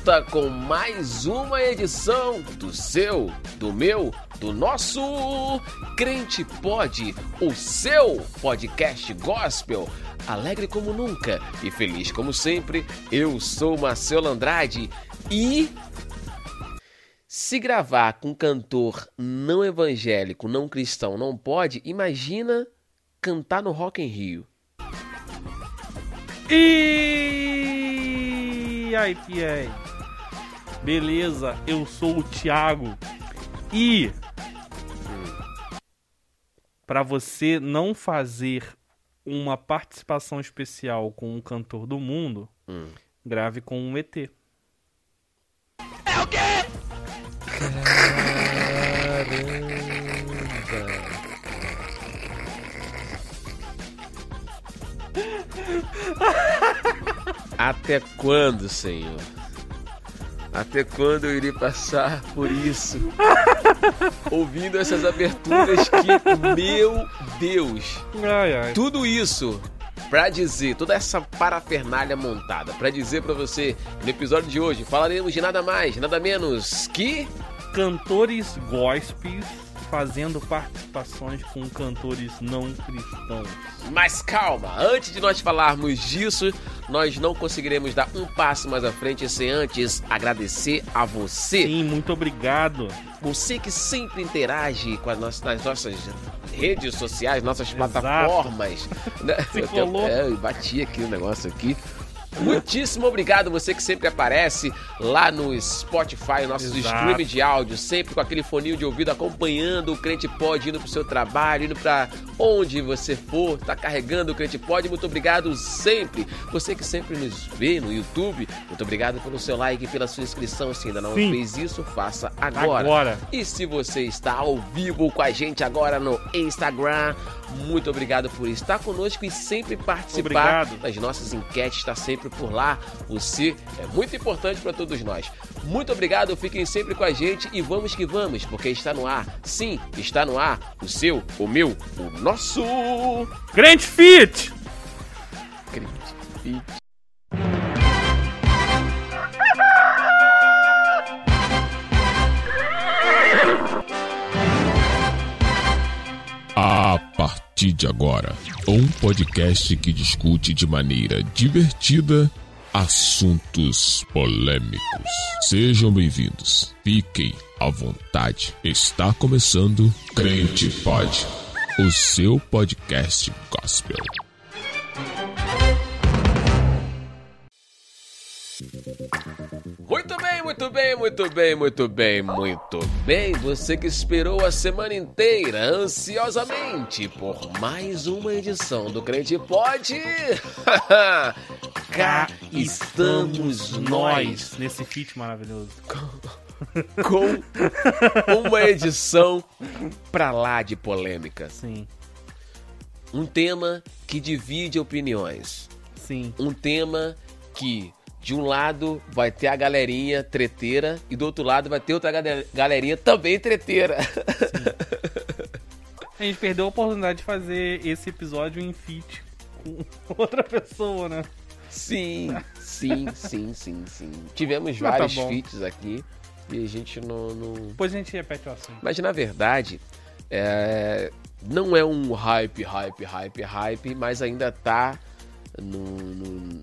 volta com mais uma edição do seu, do meu, do nosso Crente Pod, o seu podcast gospel. Alegre como nunca e feliz como sempre, eu sou Marcelo Andrade e se gravar com um cantor não evangélico, não cristão, não pode, imagina cantar no Rock in Rio. E aí, aí. Beleza, eu sou o Thiago. E para você não fazer uma participação especial com um cantor do mundo, Hum. grave com um ET. É o quê? Até quando, Senhor? Até quando eu irei passar por isso? Ouvindo essas aberturas que, meu Deus, Ai, ai. tudo isso pra dizer, toda essa parafernália montada, pra dizer pra você, no episódio de hoje falaremos de nada mais, nada menos que Cantores gospels fazendo participações com cantores não cristãos. Mas calma, antes de nós falarmos disso, nós não conseguiremos dar um passo mais à frente sem antes agradecer a você. Sim, muito obrigado. Você que sempre interage com as nossas, nas nossas redes sociais, nossas Exato. plataformas. Né? Se Eu, colou. é, eu bati aqui o negócio aqui. Muitíssimo obrigado você que sempre aparece lá no Spotify, nossos Exato. streams de áudio, sempre com aquele foninho de ouvido acompanhando o Crente Pod, indo pro seu trabalho, indo pra onde você for, tá carregando o Crente Pod. Muito obrigado sempre. Você que sempre nos vê no YouTube, muito obrigado pelo seu like e pela sua inscrição. Se ainda não Sim. fez isso, faça agora. Agora. E se você está ao vivo com a gente agora no Instagram, muito obrigado por estar conosco e sempre participar Obrigado. das nossas enquetes, está sempre por lá. Você é muito importante para todos nós. Muito obrigado, fiquem sempre com a gente e vamos que vamos, porque está no ar. Sim, está no ar o seu, o meu, o nosso Grande Fit! Crente. A partir de agora, um podcast que discute de maneira divertida assuntos polêmicos. Sejam bem-vindos. Fiquem à vontade. Está começando Crente Pod, o seu podcast gospel. Muito bem, muito bem, muito bem, muito bem, muito bem. Você que esperou a semana inteira ansiosamente por mais uma edição do Crente Pode. Cá estamos nós nesse feat maravilhoso. com uma edição pra lá de polêmica. Sim, Um tema que divide opiniões. sim. um tema que de um lado vai ter a galerinha treteira e do outro lado vai ter outra gale- galerinha também treteira. A gente perdeu a oportunidade de fazer esse episódio em feat com outra pessoa, né? Sim, sim, sim, sim, sim. Tivemos Mas tá vários bom. feats aqui e a gente não. não... Depois a gente repete o assunto. Mas na verdade, é, não é um hype, hype, hype, hype, mas ainda tá no, no-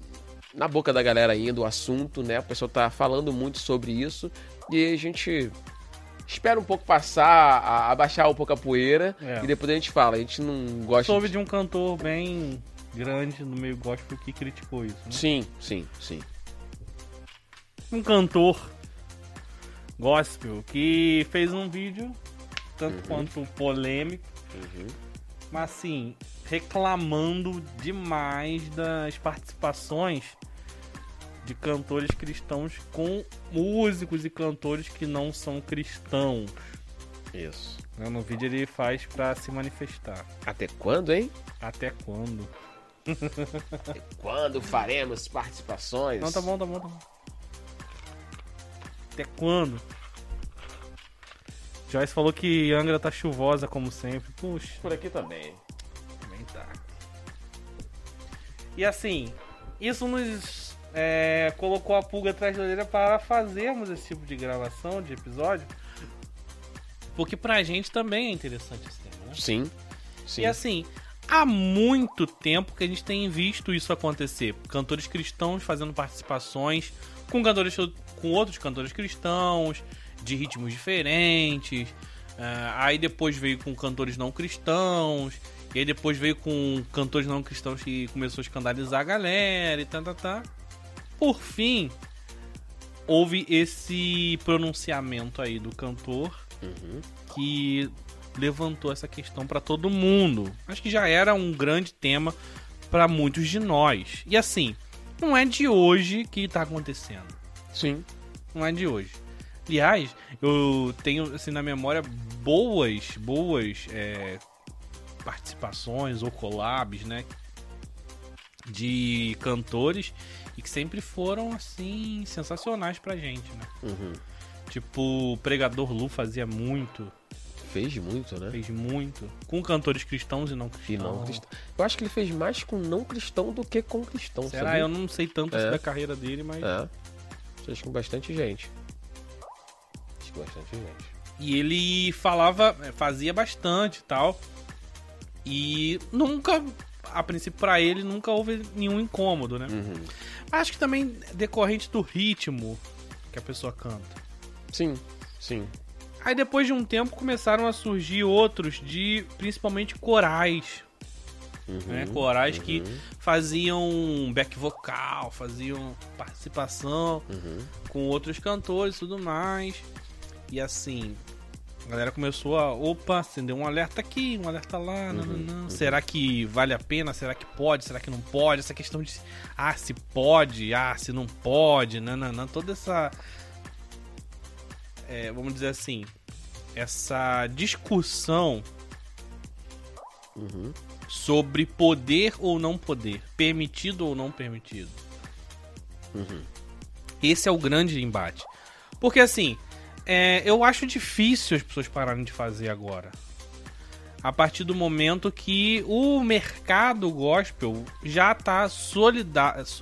na boca da galera ainda o assunto, né? O pessoal tá falando muito sobre isso e a gente espera um pouco passar, a- abaixar um pouco a poeira É. e depois a gente fala. A gente não gosta Soube de... de um cantor bem grande no meio gospel que criticou isso. Né? Sim, sim, sim. Um cantor gospel que fez um vídeo, tanto quanto polêmico, Uhum. mas assim, reclamando demais das participações de cantores cristãos com músicos e cantores que não são cristãos. Isso. né? No vídeo ele faz pra se manifestar. Até quando, hein? Até quando? Quando faremos participações? Não, tá bom, tá bom, tá bom. Até quando? Joyce falou que Angra tá chuvosa como sempre. Puxa, Por aqui também. também tá. E assim, isso nos é, colocou a pulga atrás da orelha para fazermos esse tipo de gravação, de episódio. Porque pra gente também é interessante esse tema, né? Sim. Sim. E assim, há muito tempo que a gente tem visto isso acontecer. Cantores cristãos fazendo participações com cantores com outros cantores cristãos, de ritmos diferentes. Uh, aí depois veio com cantores não cristãos. E aí depois veio com cantores não cristãos que começou a escandalizar a galera e tá, tá, tá. Por fim, houve esse pronunciamento aí do cantor Uhum. que levantou essa questão para todo mundo. Acho que já era um grande tema para muitos de nós. E assim, não é de hoje que tá acontecendo. Sim. Não é de hoje. Aliás, eu tenho assim na memória boas, boas é, participações ou collabs, né, de cantores que sempre foram assim sensacionais pra gente, né? Uhum. Tipo, o Pregador Lu fazia muito, Fez muito, né? fez muito, com cantores cristãos e não E cristãos. não cristão. Eu acho que ele fez mais com não cristão do que com cristão. Será? sabia? Eu não sei tanto É. da carreira dele, mas. É. Fez com bastante gente. Fez com bastante gente. E ele falava, fazia bastante e tal. E nunca, a princípio pra ele, nunca houve nenhum incômodo, né? Uhum. Acho que também decorrente do ritmo que a pessoa canta. Sim, sim. Aí depois de um tempo começaram a surgir outros de principalmente corais, Uhum. né? Corais que uhum, faziam back vocal, faziam participação uhum. com outros cantores e tudo mais. E assim, a galera começou a, opa, acendeu um alerta aqui, um alerta lá, não, não, não. Será que vale a pena? Será que pode? Será que não pode? Essa questão de, ah, se pode, ah, se não pode, não, não, não. Toda essa, é, vamos dizer assim, essa discussão Uhum. sobre poder ou não poder, permitido ou não permitido. Uhum. Esse é o grande embate. Porque assim, é, eu acho difícil as pessoas pararem de fazer agora. A partir do momento que o mercado gospel já está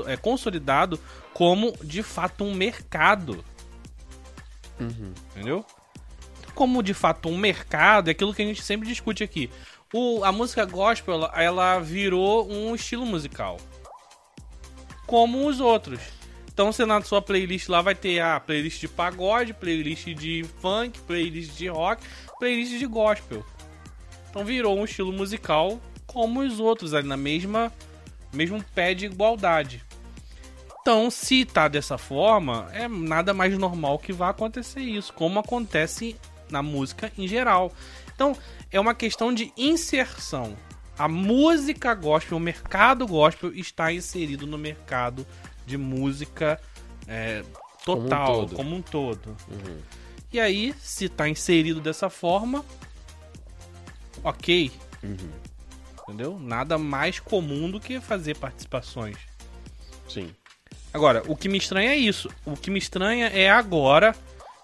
é, consolidado como de fato um mercado. Uhum. Entendeu? Como de fato um mercado, é aquilo que a gente sempre discute aqui. O, a música gospel, ela, ela virou um estilo musical. Como os outros. Então você na sua playlist lá vai ter a playlist de pagode, playlist de funk, playlist de rock, playlist de gospel. Então virou um estilo musical como os outros, ali na mesma mesmo pé de igualdade. Então, se tá dessa forma, é nada mais normal que vá acontecer isso, como acontece na música em geral. Então, é uma questão de inserção. A música gospel, o mercado gospel está inserido no mercado de música é, total, como um todo. todo. Uhum. E aí, se está inserido dessa forma, ok. Uhum. Entendeu? Nada mais comum do que fazer participações. Sim. Agora, o que me estranha é isso. O que me estranha é agora,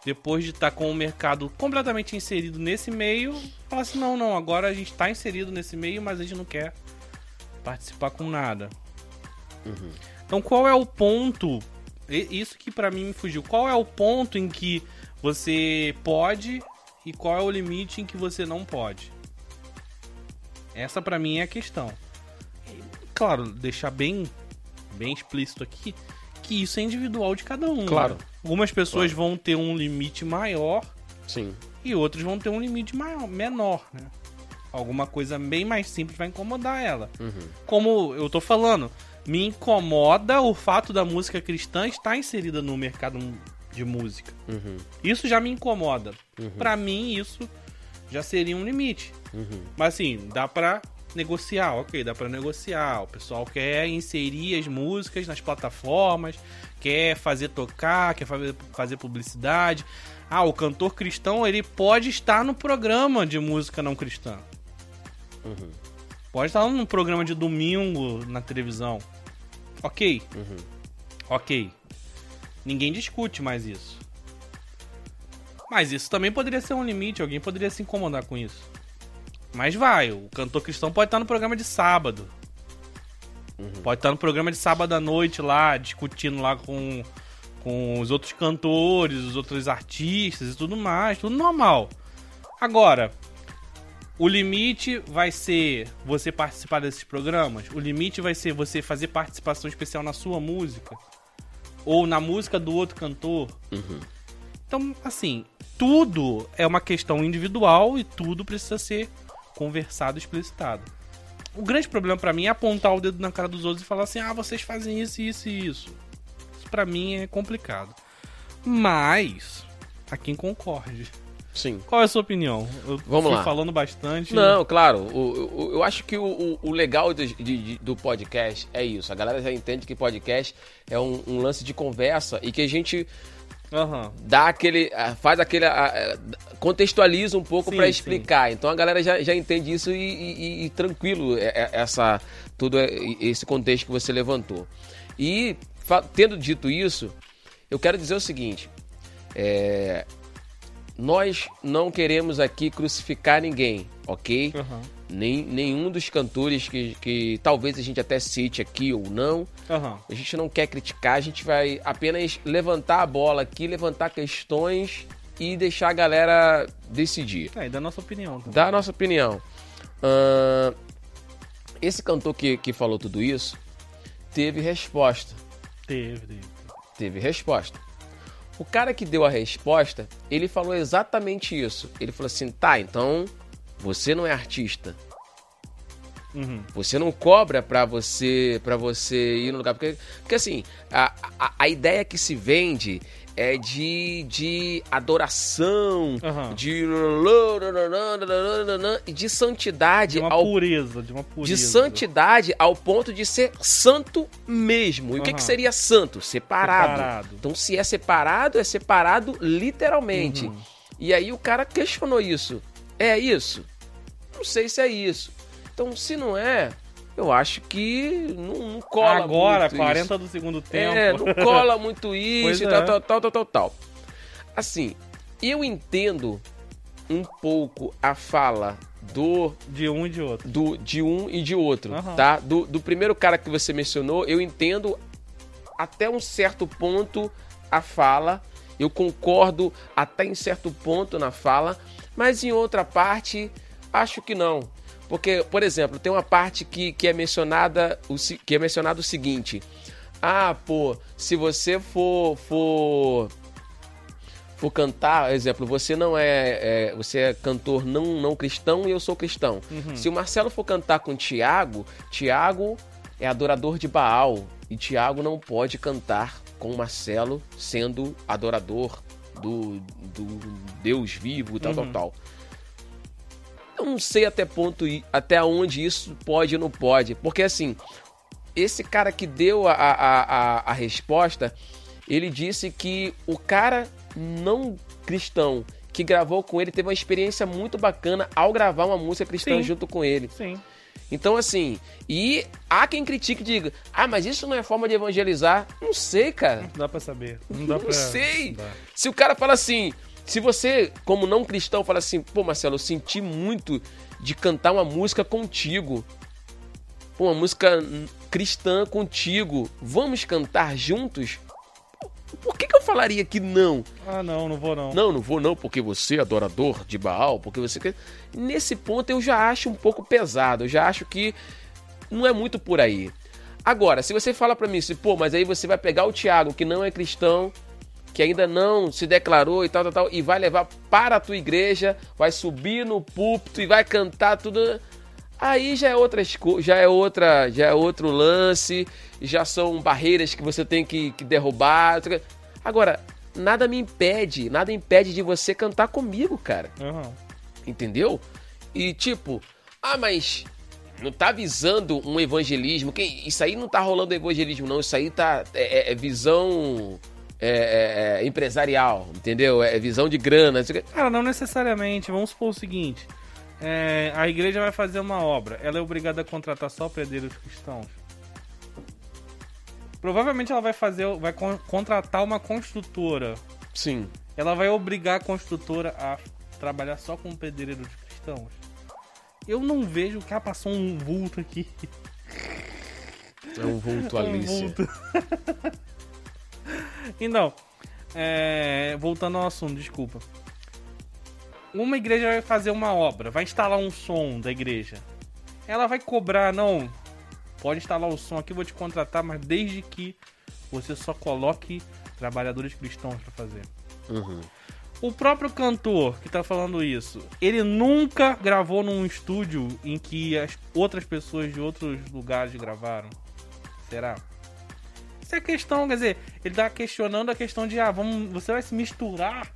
depois de estar com o mercado completamente inserido nesse meio, falar assim: não, não, agora a gente está inserido nesse meio, mas a gente não quer participar com nada. Uhum. Então, qual é o ponto? Isso que para mim me fugiu. Qual é o ponto em que você pode e qual é o limite em que você não pode? Essa para mim é a questão. Claro, deixar bem, bem explícito aqui que isso é individual de cada um. Claro. Né? Algumas pessoas Claro. vão ter um limite maior Sim. e outros vão ter um limite maior, menor, né? Alguma coisa bem mais simples vai incomodar ela. Uhum. Como eu tô falando, me incomoda o fato da música cristã estar inserida no mercado de música. Uhum. Isso já me incomoda. Uhum. Pra mim, isso já seria um limite. Uhum. Mas assim, dá pra negociar, ok, dá pra negociar. O pessoal quer inserir as músicas nas plataformas, quer fazer tocar, quer fazer, fazer publicidade. Ah, o cantor cristão, ele pode estar no programa de música não cristã. Uhum. Pode estar num programa de domingo na televisão. Ok, Uhum. ok. Ninguém discute mais isso. Mas isso também poderia ser um limite, alguém poderia se incomodar com isso. Mas vai, o cantor cristão pode estar no programa de sábado. Pode estar no programa de sábado à noite lá, discutindo lá com, com os outros cantores, os outros artistas e tudo mais, tudo normal. Agora, o limite vai ser você participar desses programas? O limite vai ser você fazer participação especial na sua música? Ou na música do outro cantor? Então, assim, tudo é uma questão individual e tudo precisa ser conversado, explicitado. O grande problema pra mim é apontar o dedo na cara dos outros e falar assim: ah, vocês fazem isso, isso e isso. Isso pra mim é complicado. Mas, a quem concorde. Sim. Qual é a sua opinião? Eu Vamos lá. falando bastante. Não, claro. O, o- eu acho que o, o- legal de- de- do podcast é isso. A galera já entende que podcast é um, um lance de conversa e que a gente Aham. dá aquele. faz aquele. contextualiza um pouco Sim, pra sim. explicar. Então a galera já, já entende isso e, e- e- tranquilo é- é- essa, todo esse contexto que você levantou. E tendo dito isso, eu quero dizer o seguinte. é, nós não queremos aqui crucificar ninguém, ok? Aham. Nem, nenhum dos cantores que, que talvez a gente até cite aqui ou não. Aham. A gente não quer criticar, a gente vai apenas levantar a bola aqui, levantar questões e deixar a galera decidir. É, e da nossa opinião. também. Dar a nossa opinião. Ahn, esse cantor que, que falou tudo isso teve resposta. Teve, teve. Teve resposta. O cara que deu a resposta, ele falou exatamente isso. Ele falou assim: tá, então você não é artista. Uhum. Você não cobra pra você para você ir no lugar. Porque, porque assim, a, a, a ideia que se vende é de, de adoração, Aham. de, de santidade De uma ao pureza, de uma pureza. de santidade ao ponto de ser santo mesmo. E o que, que seria santo? Separado. Separado. Então, se é separado, é separado literalmente. Uhum. E aí o cara questionou isso. É isso? Não sei se é isso. Então, se não é, eu acho que não, não cola Agora, muito 40 isso. do segundo tempo. É, não cola muito isso e é. tal, tal, tal, tal, tal, tal. Assim, eu entendo um pouco a fala do De um e de outro. do, de um e de outro, Aham. tá? Do, do primeiro cara que você mencionou, eu entendo até um certo ponto a fala, eu concordo até em certo ponto na fala, mas em outra parte, acho que não. Porque, por exemplo, tem uma parte que, que é mencionada o, que é mencionado o seguinte: Ah, pô, se você for for for cantar, exemplo, você não é, é- você é cantor não não cristão e eu sou cristão. Se o Marcelo for cantar com o Tiago, Tiago é adorador de Baal e Tiago não pode cantar com o Marcelo sendo adorador do, do Deus vivo e tal, tal, tal. Eu não sei até ponto até onde isso pode ou não pode, porque assim, esse cara que deu a, a, a, a resposta, ele disse que o cara não cristão que gravou com ele teve uma experiência muito bacana ao gravar uma música cristã Sim. junto com ele. Sim. Então, assim, e há quem critique e diga: ah, mas isso não é forma de evangelizar. Não sei, cara. Não dá pra saber. Não dá Não pra. sei. não dá. Se o cara fala assim, se você, como não cristão, fala assim, pô, Marcelo, eu senti muito de cantar uma música contigo. Pô, uma música cristã contigo. Vamos cantar juntos? Por que, que eu falaria que não? Ah, não, não vou não. Não, não vou não, porque você é adorador de Baal, porque você. Nesse ponto eu já acho um pouco pesado, eu já acho que não é muito por aí. Agora, se você fala pra mim, se, pô, mas aí você vai pegar o Thiago, que não é cristão, que ainda não se declarou e tal, tal, tal, e vai levar para a tua igreja, vai subir no púlpito e vai cantar tudo. Aí já é outra já é outra, já é outro lance, já são barreiras que você tem que, que derrubar. Agora, nada me impede, nada impede de você cantar comigo, cara. Aham. Entendeu? E tipo, ah, mas não tá visando um evangelismo. Que isso aí não tá rolando evangelismo, não. Isso aí tá é, é- é visão é, é, é, empresarial, entendeu? É visão de grana. Cara, não necessariamente. Vamos supor o seguinte: é, a igreja vai fazer uma obra. Ela é obrigada a contratar só predeiros cristãos. Provavelmente ela vai fazer, vai con- contratar uma construtora. Sim. Ela vai obrigar a construtora a trabalhar só com pedreiros cristãos. Eu não vejo. Cara, passou um vulto aqui. É um vulto É um Alice. vulto. então, é, voltando ao assunto, desculpa. Uma igreja vai fazer uma obra, vai instalar um som da igreja. Ela vai cobrar, não, pode instalar o som aqui, vou te contratar, mas desde que você só coloque trabalhadores cristãos pra fazer. Uhum. O próprio cantor que tá falando isso, ele nunca gravou num estúdio em que as outras pessoas de outros lugares gravaram. Será? Isso é questão, quer dizer, ele tá questionando a questão de, ah, vamos, você vai se misturar.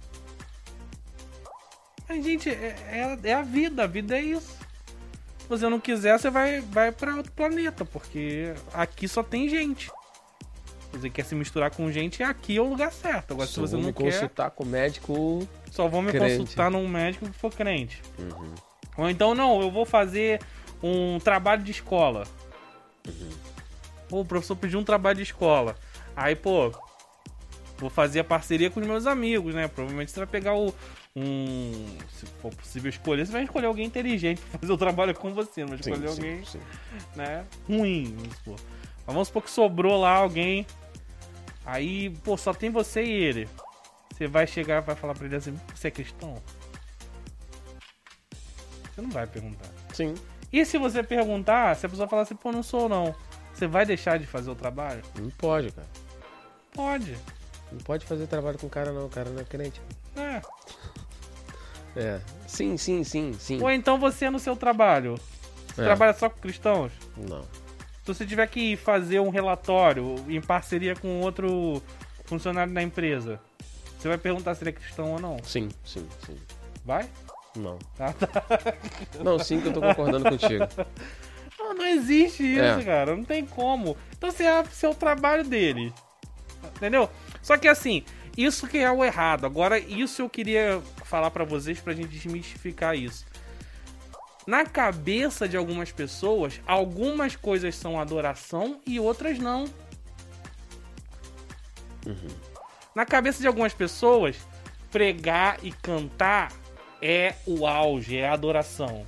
Mas, gente, é, é, é a vida, a vida é isso. Se você não quiser, você vai, vai para outro planeta, porque aqui só tem gente. Se você quer se misturar com gente, aqui é o lugar certo. Agora, se Só você vou não me quer, consultar com o médico. só vão me crente. consultar num médico que for crente. Uhum. Ou então, não, eu vou fazer um trabalho de escola. Pô, o professor pediu um trabalho de escola. Aí, pô, vou fazer a parceria com os meus amigos, né? Provavelmente você vai pegar o. Um. Se for possível escolher, você vai escolher alguém inteligente pra fazer o trabalho com você, não vai escolher sim, alguém, sim. né? Ruim, vamos supor. Mas vamos supor que sobrou lá alguém. Aí, pô, só tem você e ele. Você vai chegar e vai falar pra ele assim: Você é cristão? Você não vai perguntar. Sim. E se você perguntar, se a pessoa falar assim, pô, não sou não, você vai deixar de fazer o trabalho? Não pode, cara. Pode. Não pode fazer trabalho com o cara, não. O cara não é crente. É. É. Sim, sim, sim, sim. Ou então você no seu trabalho. Você É. trabalha só com cristãos? Não. Se você tiver que fazer um relatório em parceria com outro funcionário da empresa, você vai perguntar se ele é cristão ou não? Sim, sim, sim. Vai? Não. Ah, tá. Não, sim que eu tô concordando contigo. Não, não existe isso, É. cara. Não tem como. Então você é seu trabalho dele. Entendeu? Só que assim, isso que é o errado. Agora, isso eu queria falar pra vocês pra gente desmistificar isso. Na cabeça de algumas pessoas, algumas coisas são adoração e outras não. Na cabeça de algumas pessoas, pregar e cantar é o auge, é a adoração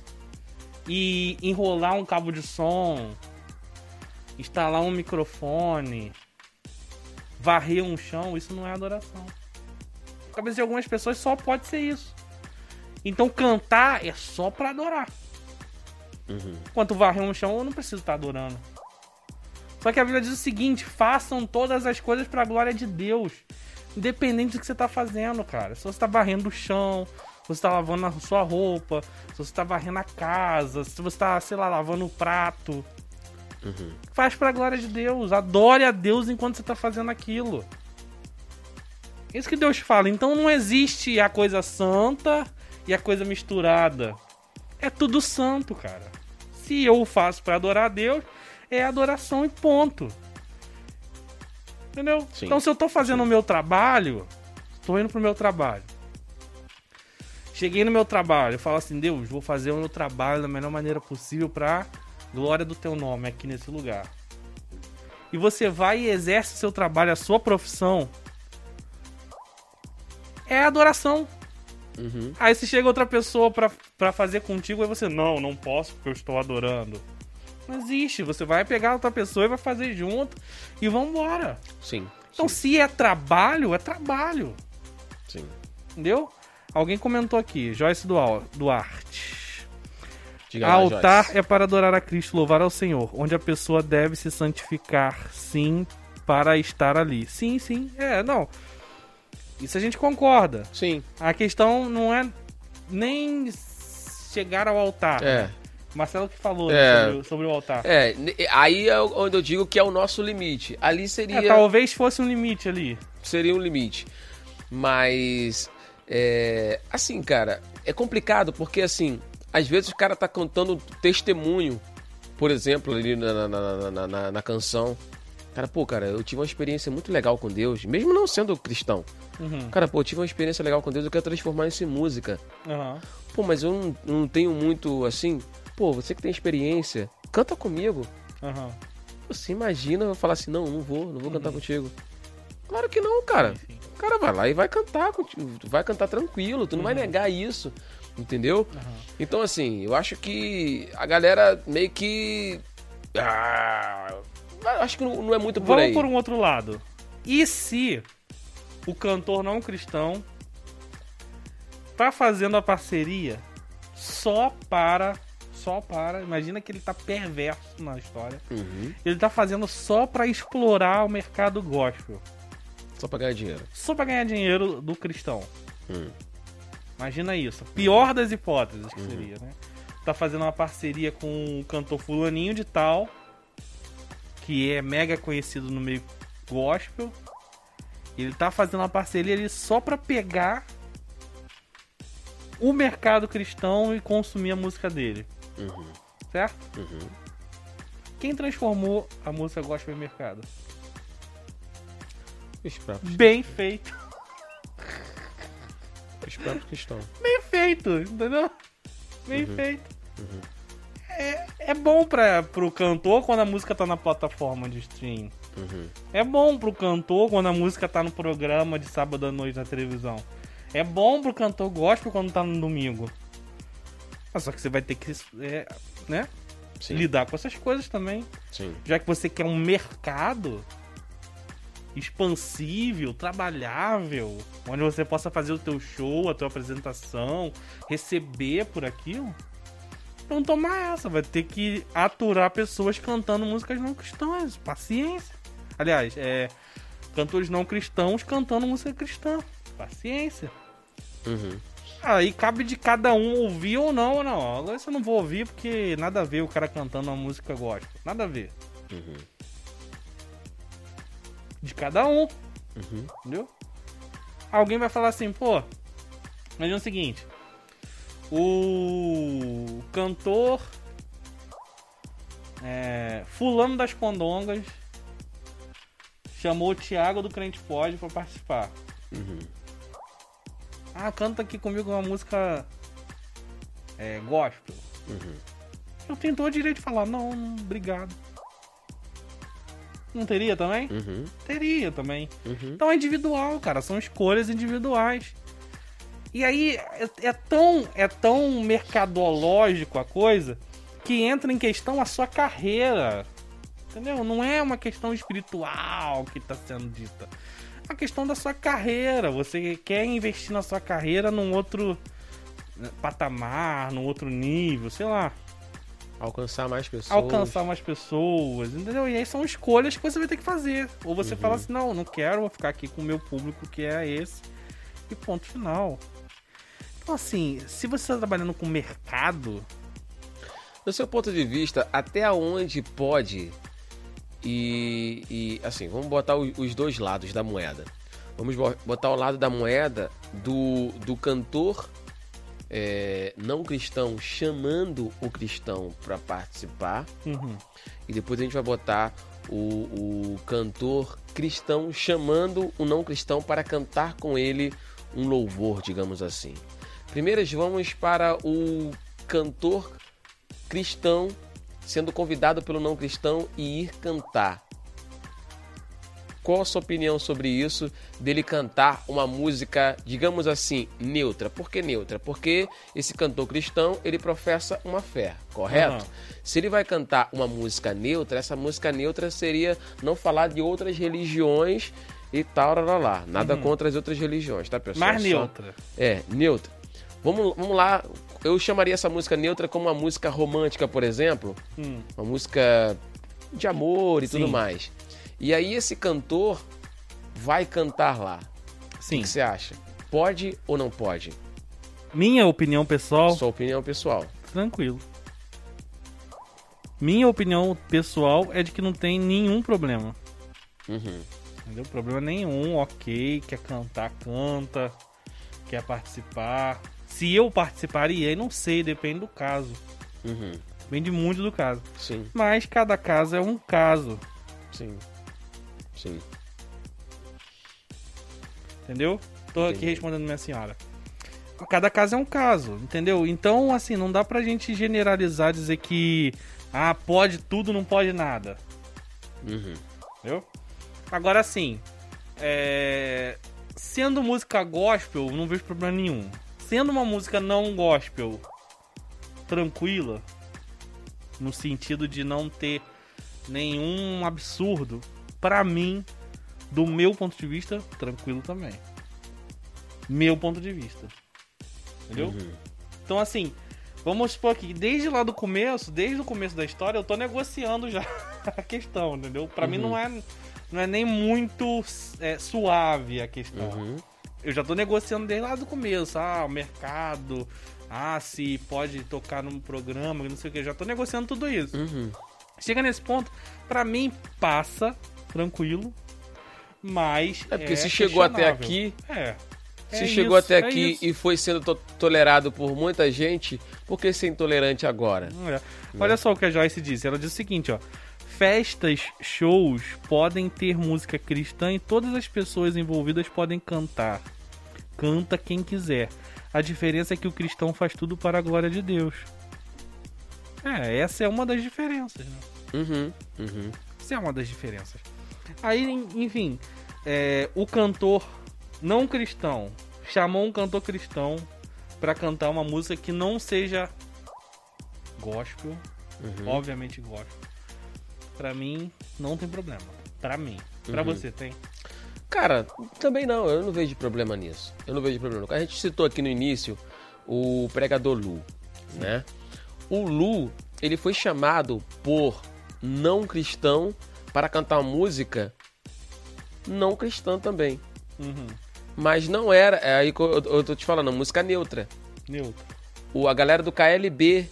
e enrolar um cabo de som, instalar um microfone, varrer um chão, isso não é adoração. Na cabeça de algumas pessoas só pode ser isso. Então cantar é só pra adorar. Enquanto varrer um chão, eu não preciso estar adorando. Só que a Bíblia diz o seguinte: façam todas as coisas pra glória de Deus. Independente do que você tá fazendo, cara. Se você tá varrendo o chão, você tá lavando a sua roupa, se você tá varrendo a casa, se você tá, sei lá, lavando o prato. Faz pra glória de Deus. Adore a Deus enquanto você tá fazendo aquilo. É Isso que Deus fala. Então não existe a coisa santa e a coisa misturada. É tudo santo, cara. Se eu faço pra adorar a Deus, é adoração e ponto. Entendeu? Sim. Então se eu tô fazendo o meu trabalho, tô indo pro meu trabalho. Cheguei no meu trabalho, eu falo assim, Deus, vou fazer o meu trabalho da melhor maneira possível pra glória do teu nome aqui nesse lugar. E você vai e exerce o seu trabalho, a sua profissão. É adoração. Uhum. Aí se chega outra pessoa pra fazer contigo, aí você, não, não posso porque eu estou adorando. Não existe, você vai pegar outra pessoa e vai fazer junto e vambora. Sim. Então se é trabalho, é trabalho. Sim. Entendeu? Alguém comentou aqui, Joyce Duarte. Diga lá, Altar Joyce. é para adorar a Cristo, louvar ao Senhor, onde a pessoa deve se santificar, sim, para estar ali. Sim, sim, é, não. Isso a gente concorda. Sim. A questão não é nem chegar ao altar. É. Marcelo que falou É. né, sobre, sobre o altar. É, aí é onde eu digo que é o nosso limite. Ali seria, É, talvez fosse um limite ali. seria um limite. Mas, é, assim, cara, é complicado porque, assim, às vezes o cara tá contando testemunho, por exemplo, ali na, na, na, na- na- canção. Cara, pô, cara, eu tive uma experiência muito legal com Deus, mesmo não sendo cristão. Uhum. Cara, pô, eu tive uma experiência legal com Deus, eu quero transformar isso em música. Aham. Pô, mas eu não, não tenho muito, assim... Pô, você que tem experiência, canta comigo. Aham. Você imagina eu falar assim, não, não vou, não vou cantar contigo. Claro que não, cara. Sim. O cara vai lá e vai cantar contigo. Vai cantar tranquilo, tu não vai negar isso. Entendeu? Aham. Então, assim, eu acho que a galera meio que. Ah, acho que não, não é muito por Vamos aí. por um outro lado. E se o cantor não cristão tá fazendo a parceria só para. Só para. Imagina que ele tá perverso na história. Uhum. Ele tá fazendo só para explorar o mercado gospel. Só pra ganhar dinheiro. Só pra ganhar dinheiro do cristão. Hum. Imagina isso. Pior das hipóteses que seria, né? Tá fazendo uma parceria com o cantor fulaninho de tal, que é mega conhecido no meio gospel. Ele tá fazendo uma parceria ali só pra pegar o mercado cristão e consumir a música dele. Uhum. Certo? Uhum. Quem transformou a música gospel em mercado? Os próprios, Bem feito. os próprios cristãos. Bem feito, entendeu? Bem feito. É, é bom pra, pro cantor quando a música tá na plataforma de stream. Uhum. É bom pro cantor quando a música tá no programa de sábado à noite na televisão. É bom pro cantor gospel quando tá no domingo. Mas só que você vai ter que é, né, Sim. lidar com essas coisas também. Sim. Já que você quer um mercado expansível, trabalhável, onde você possa fazer o teu show, a tua apresentação, receber por aquilo. Então toma essa, vai ter que aturar pessoas cantando músicas não cristãs. Paciência. Aliás, é cantores não cristãos cantando música cristã. Paciência. Uhum. Aí cabe de cada um ouvir ou não ou não. Agora isso eu não vou ouvir porque nada a ver o cara cantando uma música gospel. Nada a ver. Uhum. De cada um. Uhum. Entendeu? Alguém vai falar assim, pô, imagina o seguinte. O cantor é, Fulano das Condongas chamou o Thiago do Crente Pode pra participar. Uhum. Ah, canta aqui comigo uma música é, gospel. Uhum. Eu tenho todo o direito de falar, não, obrigado. Não teria também? Uhum. Teria também. Uhum. Então é individual, cara. São escolhas individuais. E aí é, é tão, é tão mercadológico a coisa que entra em questão a sua carreira. Entendeu? Não é uma questão espiritual que está sendo dita. É uma questão da sua carreira. Você quer investir na sua carreira num outro né, patamar, num outro nível, sei lá Alcançar mais pessoas. alcançar mais pessoas, entendeu? E aí são escolhas que você vai ter que fazer. Ou você fala assim, não, não quero, vou ficar aqui com o meu público que é esse. E ponto final. Então assim, se você está trabalhando com mercado, Do seu ponto de vista, até onde pode e, e, assim, vamos botar os dois lados da moeda. Vamos bo- botar o lado da moeda do, do cantor é, não cristão chamando o cristão para participar uhum, e depois a gente vai botar o, o cantor cristão chamando o não cristão para cantar com ele um louvor, digamos assim. Primeiro vamos para o cantor cristão sendo convidado pelo não cristão e ir cantar. Qual a sua opinião sobre isso? Dele cantar uma música, digamos assim, neutra. Por que neutra? Porque esse cantor cristão, ele professa uma fé, correto? Aham. Se ele vai cantar uma música neutra, essa música neutra seria não falar de outras religiões e tal, lá, lá, lá. Nada contra as outras religiões, tá, pessoal? mais Só- neutra. é, neutra. Vamos, vamos lá. Eu chamaria essa música neutra como uma música romântica, por exemplo. Hum, Uma música de amor e tudo Sim. mais. E aí esse cantor vai cantar lá. O sim. que você acha? Pode ou não pode? Minha opinião pessoal, Sua opinião pessoal. tranquilo. Minha opinião pessoal é de que não tem nenhum problema. Uhum. Entendeu? Problema nenhum, ok. Quer cantar, canta. Quer participar. Se eu participaria, não sei, depende do caso. Uhum. Depende muito do caso. Sim, Mas cada caso é um caso, sim. Sim. entendeu? Tô aqui Entendi. respondendo minha senhora. Cada caso é um caso, entendeu? Então, assim, não dá pra gente generalizar, dizer que ah, pode tudo, não pode nada. Uhum. Entendeu? Agora sim, é... sendo música gospel, não vejo problema nenhum. Sendo uma música não gospel, tranquila, no sentido de não ter nenhum absurdo, pra mim, do meu ponto de vista, tranquilo também. Meu ponto de vista. Entendeu? Uhum. Então, assim, vamos supor que desde lá do começo, desde o começo da história, eu tô negociando já a questão, entendeu? Pra mim Uhum. não é, não é nem muito é, suave a questão. Uhum. Eu já tô negociando desde lá do começo. Ah, o mercado. Ah, se pode tocar num programa, não sei o que. Eu já tô negociando tudo isso. Uhum. Chega nesse ponto, pra mim passa tranquilo, mas É porque se chegou até aqui, é. se É chegou isso, até é aqui isso. e foi sendo to- tolerado por muita gente, por que ser intolerante agora? É. Olha só o que a Joyce disse. Ela diz o seguinte, ó. Festas, shows podem ter música cristã e todas as pessoas envolvidas podem cantar. Canta quem quiser. A diferença é que o cristão faz tudo para a glória de Deus. É, essa é uma das diferenças, né? Uhum, uhum. Essa é uma das diferenças. Aí, en- enfim, é, o cantor não cristão chamou um cantor cristão pra cantar uma música que não seja gospel, Uhum. obviamente gospel. Pra mim, não tem problema. Pra mim. Pra Uhum. você, tem? Cara, também não, eu não vejo problema nisso. Eu não vejo problema. A gente citou aqui no início o pregador Lu, né? O Lu, ele foi chamado por não cristão para cantar música não cristã também. Uhum. Mas não era, é aí que eu, eu tô te falando, música neutra. Neutro. O, a galera do KLB,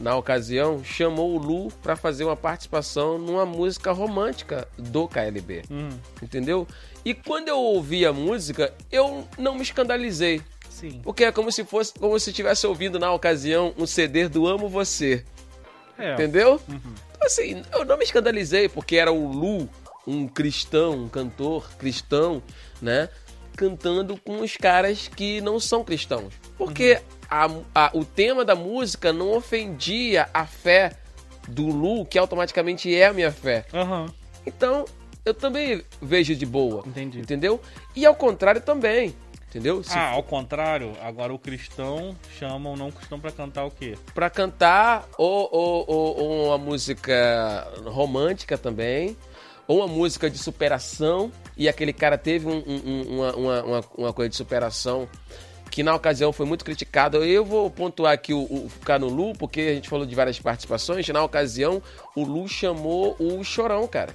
na ocasião, chamou o Lu para fazer uma participação numa música romântica do KLB. Uhum. Entendeu? E quando eu ouvi a música, eu não me escandalizei. Sim. Porque é como se fosse como se estivesse ouvindo na ocasião um CD do Amo Você. É. Entendeu? Uhum. Assim, eu não me escandalizei, porque era o Lu, um cristão, um cantor cristão, né? Cantando com os caras que não são cristãos. Porque a- a- o tema da música não ofendia a fé do Lu, que automaticamente é a minha fé. Aham. Então, eu também vejo de boa. Entendi. Entendeu? E ao contrário também. Entendeu? Se Ah, ao contrário, agora o cristão chama o não cristão pra cantar o quê? Pra cantar ou, ou, ou- ou uma música romântica também, ou uma música de superação, e aquele cara teve um- um- um- uma, uma, uma, coisa de superação que na ocasião foi muito criticado. Eu vou pontuar aqui o, o ficar no Lu, porque a gente falou de várias participações. Na ocasião, o Lu chamou o Chorão, cara,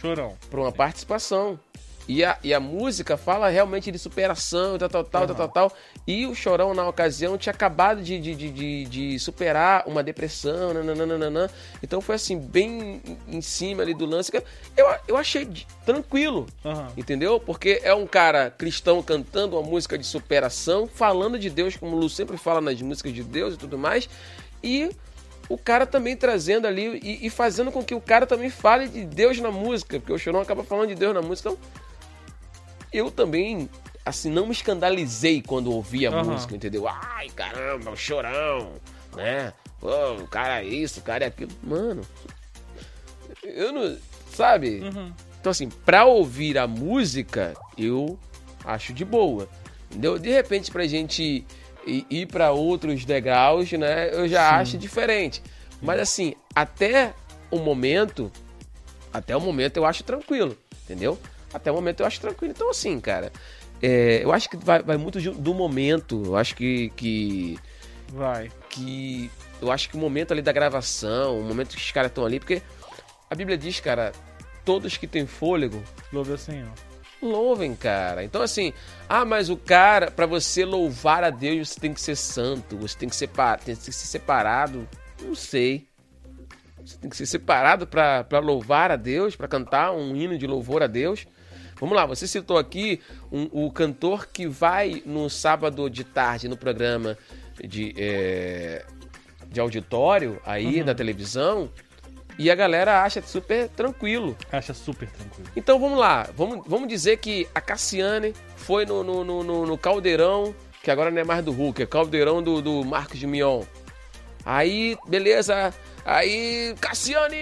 Chorão. pra uma participação. E a, e a música fala realmente de superação, tal, tal, tal, tal, tal, tal. E o Chorão, na ocasião, tinha acabado de, de, de, de, superar uma depressão, nananana. Então foi assim, bem em cima ali do lance. Eu, eu achei tranquilo, Aham. entendeu? Porque é um cara cristão cantando uma música de superação, falando de Deus, como o Lu sempre fala nas músicas de Deus e tudo mais. E o cara também trazendo ali e, e fazendo com que o cara também fale de Deus na música, porque o Chorão acaba falando de Deus na música. Então, eu também, assim, não me escandalizei quando ouvi a Aham. música, entendeu? Ai, caramba, o Chorão, né? O cara é isso, o cara é aquilo. Mano, eu não. Sabe? Uhum. Então, assim, pra ouvir a música, eu acho de boa. Entendeu? De repente, pra gente ir, ir pra outros degraus, né? Eu já Sim. acho diferente. Mas, assim, até o momento, até o momento eu acho tranquilo, entendeu? Até o momento eu acho tranquilo. Então, assim, cara, é, eu acho que vai, vai muito de- do momento. Eu acho que, que Vai. que eu acho que o momento ali da gravação, o momento que os caras estão ali, porque a Bíblia diz, cara, todos que têm fôlego Louve o Senhor. louvem, cara. Então assim, ah, mas o cara, pra você louvar a Deus, você tem que ser santo, você tem que ser, pa- tem que ser separado. Não sei. Você tem que ser separado pra louvar a Deus, pra cantar um hino de louvor a Deus. Vamos lá, você citou aqui um- o cantor que vai no sábado de tarde no programa de, é, de auditório aí Uhum. da televisão e a galera acha super tranquilo. Acha super tranquilo. Então vamos lá, vamos, vamos dizer que a Cassiane foi no, no, no, no- no caldeirão, que agora não é mais do Hulk, é caldeirão do, do Marcos de Mion. Aí, beleza, aí Cassiane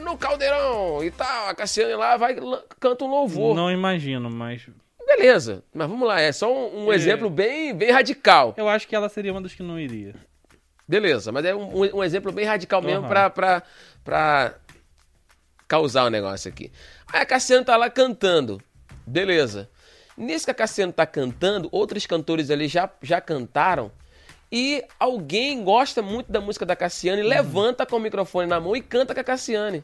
no caldeirão e tal, a Cassiane lá vai, canta um louvor. Não imagino, mas Beleza, mas vamos lá, é só um, um É. exemplo bem, bem radical. eu acho que ela seria uma das que não iria. Beleza, mas é um, um exemplo bem radical mesmo Aham. pra, pra, pra, causar o um negócio aqui. Aí a Cassiano tá lá cantando. Beleza. Nesse que a Cassiano tá cantando, outros cantores ali já, já cantaram. E alguém gosta muito da música da Cassiane, uhum. levanta com o microfone na mão e canta com a Cassiane.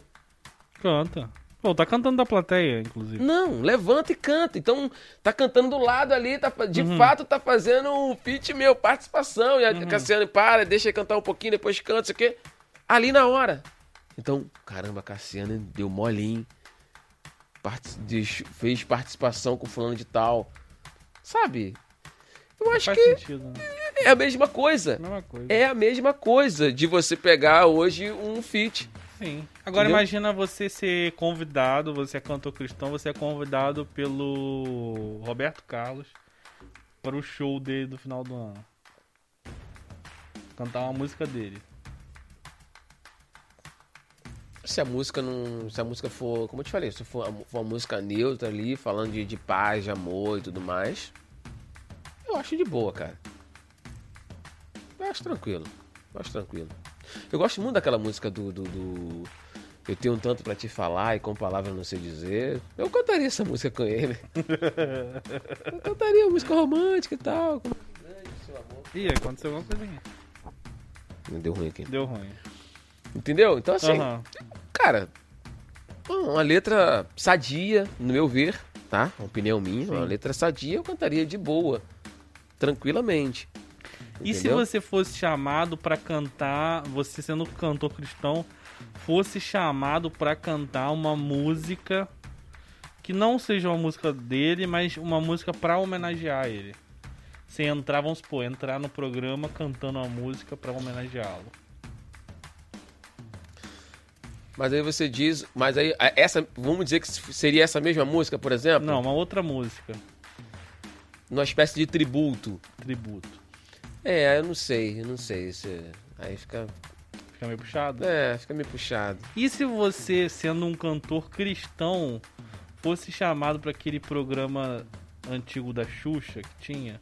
Canta. Pô, tá cantando da plateia, inclusive. Não, levanta e canta. Então, tá cantando do lado ali, tá, de uhum. fato tá fazendo um feat meu, participação. E a uhum. Cassiane para, deixa ele cantar um pouquinho, depois canta, isso aqui. Ali na hora. Então, caramba, a Cassiane deu molinho. Part... Fez participação com fulano de tal. Sabe? Eu acho que sentido, né? é a mesma coisa. Mesma coisa. É a mesma coisa de você pegar hoje um feat. Sim. Agora Entendeu? imagina você ser convidado, você é cantor cristão, você é convidado pelo Roberto Carlos para o show dele do final do ano. Cantar uma música dele. Se a música não. Se a música for. Como eu te falei, se for, for uma música neutra ali, falando de, de paz, de amor e tudo mais. Eu acho de boa, cara. Eu acho tranquilo. Eu acho tranquilo. Eu gosto muito daquela música do, do, do Eu tenho um tanto para te falar e com palavras não sei dizer. Eu cantaria essa música com ele. Eu cantaria música romântica e tal. Ih, aconteceu alguma coisinha. Deu ruim aqui. Deu ruim. Entendeu? Então assim, uhum. cara, uma letra sadia, no meu ver, tá? Uma opinião minha, Sim. uma letra sadia eu cantaria de boa, tranquilamente. E se você fosse chamado para cantar, você sendo cantor cristão, fosse chamado para cantar uma música que não seja uma música dele, mas uma música para homenagear ele. Você entrar, vamos supor, entrar no programa cantando uma música para homenageá-lo. Mas aí você diz, mas aí essa, vamos dizer que seria essa mesma música, por exemplo? Não, uma outra música. Uma espécie de tributo. Tributo. É, eu não sei, eu não sei. Se... Aí fica. Fica meio puxado? É, fica meio puxado. E se você, sendo um cantor cristão, fosse chamado para aquele programa antigo da Xuxa que tinha,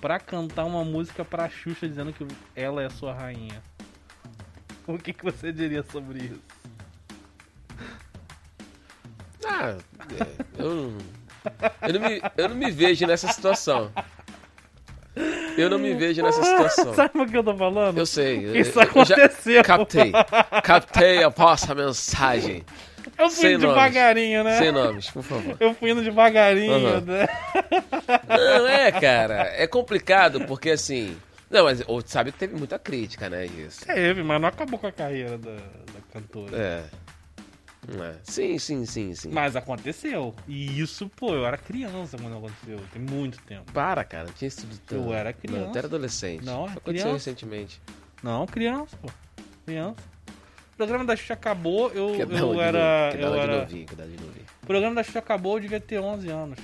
para cantar uma música pra Xuxa dizendo que ela é a sua rainha? O que, que você diria sobre isso? Ah, é, eu não, eu não, me, eu não me vejo nessa situação. Eu não me vejo nessa situação. Sabe o que eu tô falando? Eu sei. Isso aconteceu. captei. Captei a vossa mensagem. Eu fui Sem devagarinho, nomes. né? Sem nomes, por favor. Eu fui indo devagarinho, uhum. né? Não, é, cara. É complicado, porque assim. Não, mas sabe que teve muita crítica, né? Isso. Teve, mas não acabou com a carreira da, da cantora. É. É. Sim, sim, sim, sim. Mas aconteceu. E isso, pô, eu era criança quando aconteceu. Tem muito tempo. Para, cara, não tinha sido tão... Eu era criança. Não, tu era adolescente. Não, Aconteceu criança. recentemente. Não, criança, pô. Criança. O programa da Xuxa acabou, eu, Que eu de era. novo, eu de era... novinho, que de novinho. O programa da Xuxa acabou, eu devia ter 11 anos.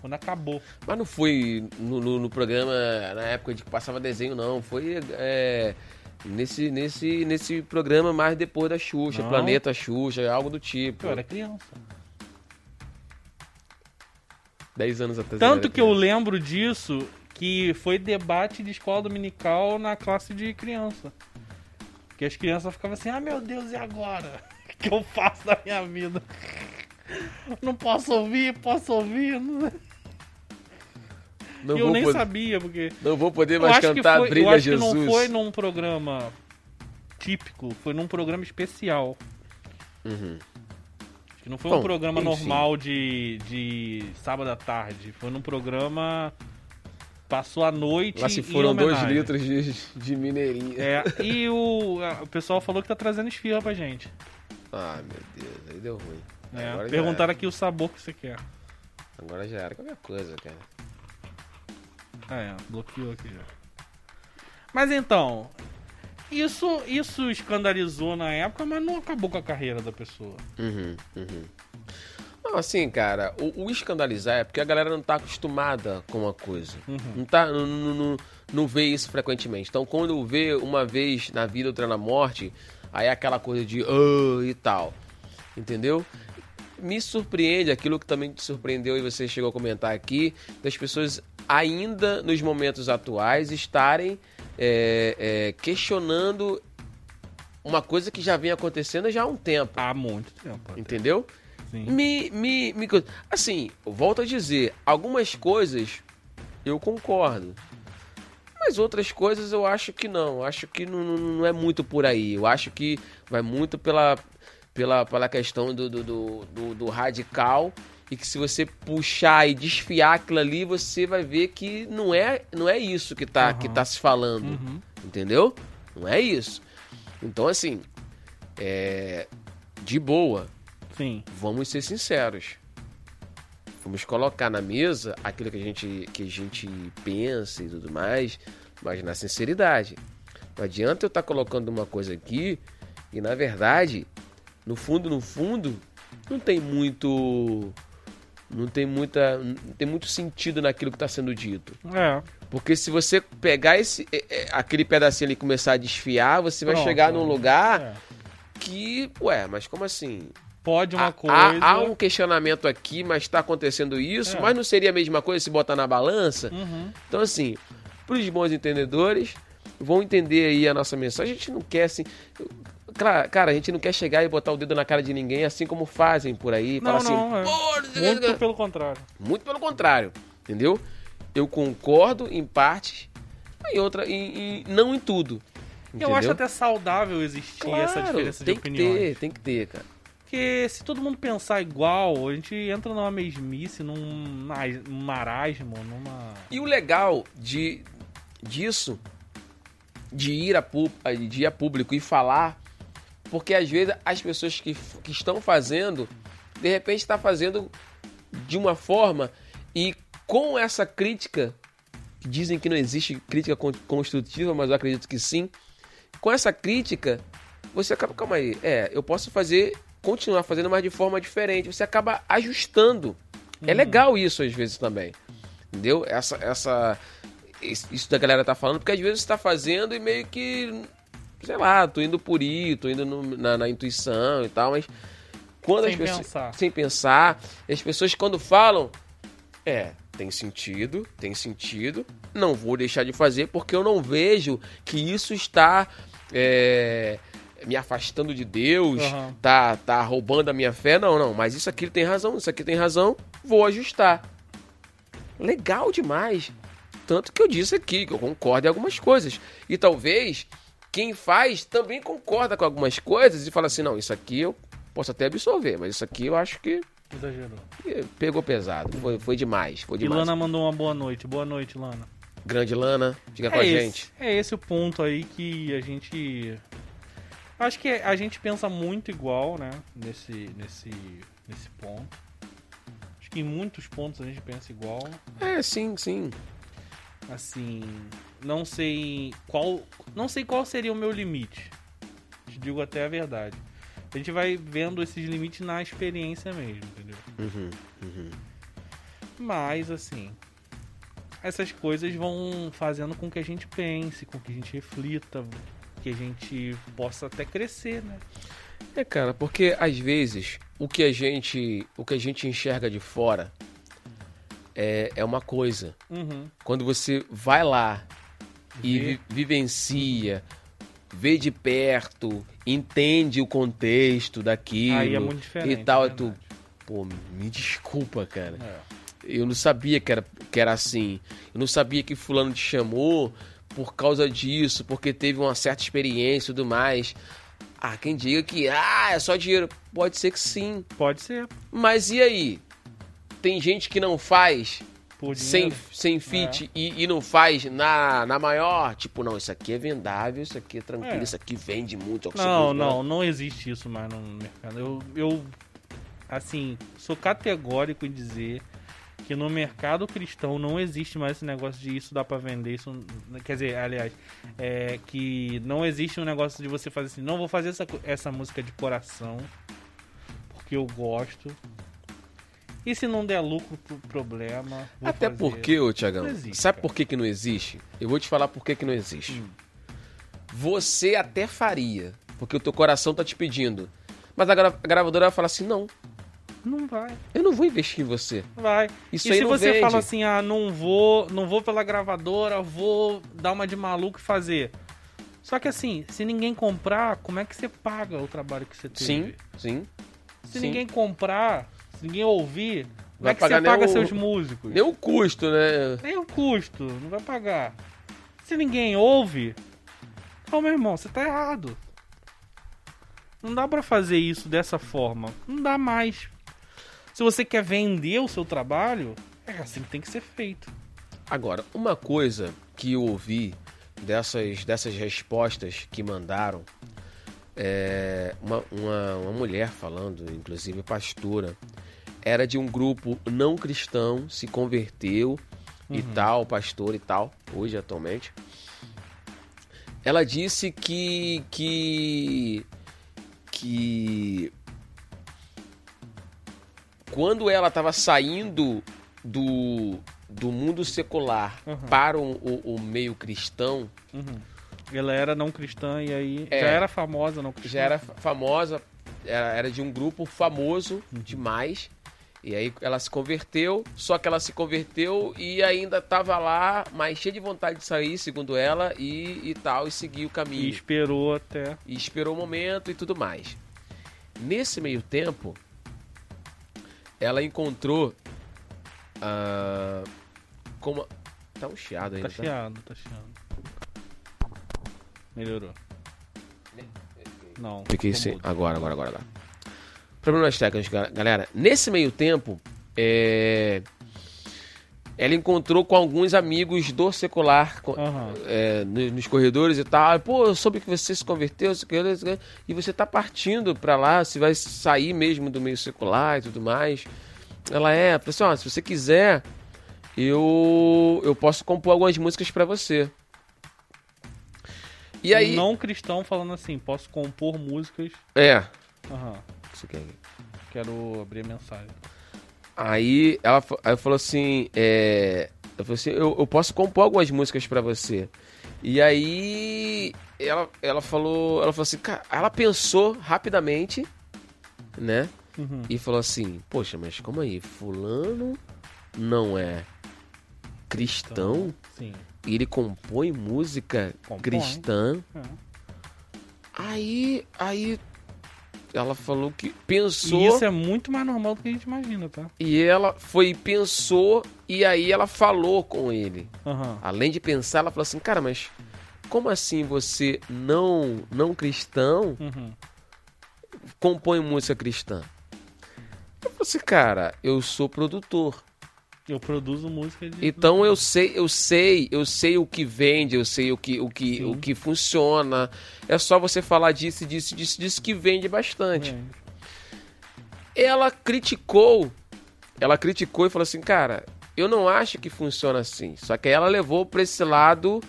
Quando acabou. Mas não foi no, no, no programa na época de que passava desenho, não. Foi é, nesse, nesse, nesse programa mais depois da Xuxa, Não. Planeta Xuxa, algo do tipo. Eu era criança. 10 anos atrás. Tanto que eu lembro disso, que foi debate de escola dominical na classe de criança. Que as crianças ficavam assim, ah meu Deus, e agora? O que eu faço da minha vida? Não posso ouvir, posso ouvir. Não... Não eu nem poder- sabia, porque. Não vou poder Eu mais cantar foi, eu Brilha acho Jesus. que não foi num programa típico, foi num programa especial. Uhum. Acho que não foi Bom, um programa enfim. normal de, de sábado à tarde. Foi num programa. Passou a noite. Lá se foram dois litros de, de mineirinha. É, e o, o pessoal falou que tá trazendo esfirra pra gente. Ah, meu Deus, aí deu ruim. É, perguntaram aqui o sabor que você quer. Agora já era qualquer coisa, cara. Ah, é, bloqueou aqui já. Mas então, isso, isso escandalizou na época, mas não acabou com a carreira da pessoa. Uhum, uhum. Não, assim, cara, o, o escandalizar é porque a galera não tá acostumada com uma coisa. Uhum. Não, tá, não, não, não, vê isso frequentemente. Então, quando vê uma vez na vida, outra na morte, aí é aquela coisa de "Ah", e tal. Entendeu? Me surpreende aquilo que também te surpreendeu e você chegou a comentar aqui, das pessoas ainda nos momentos atuais estarem é, é, questionando uma coisa que já vem acontecendo já há um tempo, Há muito tempo. até. entendeu? Sim. Me, me, me. Assim, volto a dizer, algumas coisas eu concordo. Mas outras coisas eu acho que não. Eu acho que não- não é muito por aí. Eu acho que vai muito pela, pela, pela questão do, do, do, do- radical. E que se você puxar e desfiar aquilo ali, você vai ver que não é, não é isso que tá, que Aham. tá se falando. Uhum. Entendeu? Não é isso. Então, assim, é. De boa, Sim. vamos ser sinceros. Vamos colocar na mesa aquilo que a gente, que a gente pensa e tudo mais, mas na sinceridade. Não adianta eu estar colocando uma coisa aqui e, na verdade, no fundo, no fundo, não tem muito. Não tem muita. Não tem muito sentido naquilo que está sendo dito. É. Porque se você pegar esse, é, é, aquele pedacinho ali e começar a desfiar, você vai Pronto, chegar num lugar É. que. Ué, mas como assim? Pode uma Há- coisa. Há, há um questionamento aqui, mas está acontecendo isso, É. mas não seria a mesma coisa se botar na balança? Uhum. Então, assim, para os bons entendedores, vão entender aí a nossa mensagem. A gente não quer, assim. Cara, cara, a gente não quer chegar e botar o dedo na cara de ninguém, assim como fazem por aí. Não, falar não, é. assim, "Pô, Muito pelo contrário. muito pelo contrário, entendeu? Eu concordo em partes, em outra, em, em- não em tudo. Eu acho entendeu? até saudável existir essa Claro, diferença de tem opiniões. que ter, tem que ter, cara. Porque se todo mundo pensar igual, a gente entra numa mesmice, num ma- marasmo, numa. E o legal de, disso, de ir, a, de ir a público e falar, porque às vezes as pessoas que, que estão fazendo, de repente está fazendo de uma forma e com essa crítica, que dizem que não existe crítica con- construtiva, mas eu acredito que sim, com essa crítica, você acaba, calma aí, é, eu posso fazer, continuar fazendo, mas de forma diferente, você acaba ajustando. É legal isso às vezes também. Entendeu? Essa, essa, isso isso da galera tá falando, porque às vezes você tá fazendo e meio que, sei lá, tô indo por ir, tô indo no- na, na intuição e tal, mas quando Sem as pessoas. pensar. Sem pensar. As pessoas quando falam, é, tem sentido, tem sentido, não vou deixar de fazer porque eu não vejo que isso está. é, me afastando de Deus, Aham. tá, tá roubando a minha fé, não, não, mas isso aqui tem razão, isso aqui tem razão, vou ajustar. Legal demais. Tanto que eu disse aqui que eu concordo em algumas coisas. E talvez quem faz também concorda com algumas coisas e fala assim: não, isso aqui eu posso até absorver, mas isso aqui eu acho que Exagerou. pegou pesado. Foi, foi demais. Foi E demais. Lana mandou uma boa noite. Boa noite, Lana. Grande Lana, diga com a esse, gente. é esse o ponto aí que a gente. Acho que a gente pensa muito igual, né? Nesse, nesse, nesse ponto. Acho que em muitos pontos a gente pensa igual. É, sim, sim. Assim, não sei qual, não sei qual seria o meu limite. Te digo até a verdade. A gente vai vendo esses limites na experiência mesmo, entendeu? Uhum, uhum. Mas assim, essas coisas vão fazendo com que a gente pense, com que a gente reflita, que a gente possa até crescer, né? É, cara, porque às vezes o que a gente, o que a gente enxerga de fora é, é uma coisa. Uhum. Quando você vai lá e vi- vivencia, vê de perto, entende o contexto daquilo Aí é muito diferente. e tal, é e tu, pô, me desculpa, cara. É. Eu não sabia que era, que era assim. Eu não sabia que fulano te chamou por causa disso, porque teve uma certa experiência e tudo mais. Ah, quem diga que ah, é só dinheiro. Pode ser que sim. Pode ser. Mas e aí? Tem gente que não faz Por sem, dinheiro. sem fit e, e não faz na, na maior. Tipo, não, isso aqui é vendável, isso aqui é tranquilo, É. isso aqui vende muito. é Não, não, não existe isso mais no mercado. Eu, eu, assim, sou categórico em dizer que no mercado cristão não existe mais esse negócio de isso dá pra vender, isso, quer dizer, aliás, é que não existe um negócio de você fazer assim, não vou fazer essa, essa música de coração porque eu gosto. E se não der lucro pro problema, Até fazer. porque, ô Tiagão, sabe por que, que não existe? Eu vou te falar por que, que não existe. Hum. Você até faria, porque o teu coração tá te pedindo. Mas a, gra- a gravadora vai falar assim: não, não vai. eu não vou investir em você. Vai. Isso e aí se você vende. fala assim, ah, não vou, não vou pela gravadora, vou dar uma de maluco e fazer. Só que assim, se ninguém comprar, como é que você paga o trabalho que você teve? Sim, sim. Se sim. ninguém comprar, se ninguém ouvir, como Vai é que pagar você paga o- seus músicos? Nem o custo, né? Nem o custo, não vai pagar. Se ninguém ouve, ô meu irmão, você tá errado. Não dá pra fazer isso dessa forma. Não dá mais. Se você quer vender o seu trabalho, é assim que tem que ser feito. Agora, uma coisa que eu ouvi dessas, dessas respostas que mandaram, é uma, uma, uma mulher falando, inclusive pastora, era de um grupo não cristão, se converteu e tal, pastor e tal, hoje atualmente. Ela disse que que que quando ela estava saindo do, do mundo secular Uhum. para o, o- o meio cristão, Ela era não cristã e aí É. já era famosa não cristã. já era fa- famosa, era, era de um grupo famoso demais. E aí ela se converteu, só que ela se converteu e ainda estava lá, mas cheia de vontade de sair, segundo ela, e, e tal, e seguir o E caminho. esperou até. e esperou o momento e tudo mais. Nesse meio tempo, ela encontrou. ah, como. Tá um chiado ainda. Tá Tá chiado, tá chiado. Melhorou. Não. Fiquei sem. Agora, agora, agora, agora. Problemas técnicos, ga- galera. Nesse meio tempo, é, ela encontrou com alguns amigos do secular Aham. é, no- nos corredores e tal. Pô, eu soube que você se converteu, e você tá partindo pra lá, se vai sair mesmo do meio secular e tudo mais. Ela é, falou assim, se você quiser, eu eu posso compor algumas músicas pra você. E aí, Não cristão falando assim, posso compor músicas. é, Aham. aqui. Quero abrir a mensagem. Aí ela aí falou assim, é, eu falei assim, eu, eu posso compor algumas músicas pra você. E aí ela, ela falou, ela falou assim, cara, ela pensou rapidamente, né? Uhum. E falou assim, poxa, mas como aí, fulano não é cristão Sim. e ele compõe música Compõe. cristã? É. Aí, aí ela falou que pensou E isso é muito mais normal do que a gente imagina, tá? E ela foi, pensou, e aí ela falou com ele. Aham. Além de pensar, ela falou assim, cara, mas como assim você não, não cristão Uhum. compõe música cristã? Eu falei assim, cara, eu sou produtor. Eu produzo música de. Então eu sei, eu sei, eu sei o que vende, eu sei o que, o que, Sim. o que funciona. É só você falar disso, disso, disso, disso que vende bastante. Vende. ela criticou. Ela criticou e falou assim, cara, eu não acho que funciona assim. Só que ela levou pra esse lado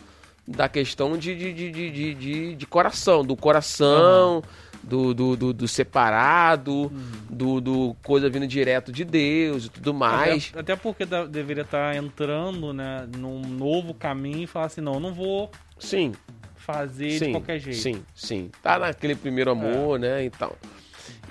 da questão de, de, de, de, de, de- de coração, do coração, do, do, do, do separado, do, do coisa vindo direto de Deus e tudo mais. Até, até porque da- deveria estar entrando, né, num novo caminho e falar assim, não, eu não vou Sim, fazer de sim, qualquer jeito. É. sim, sim. Tá naquele primeiro amor, né, e tal.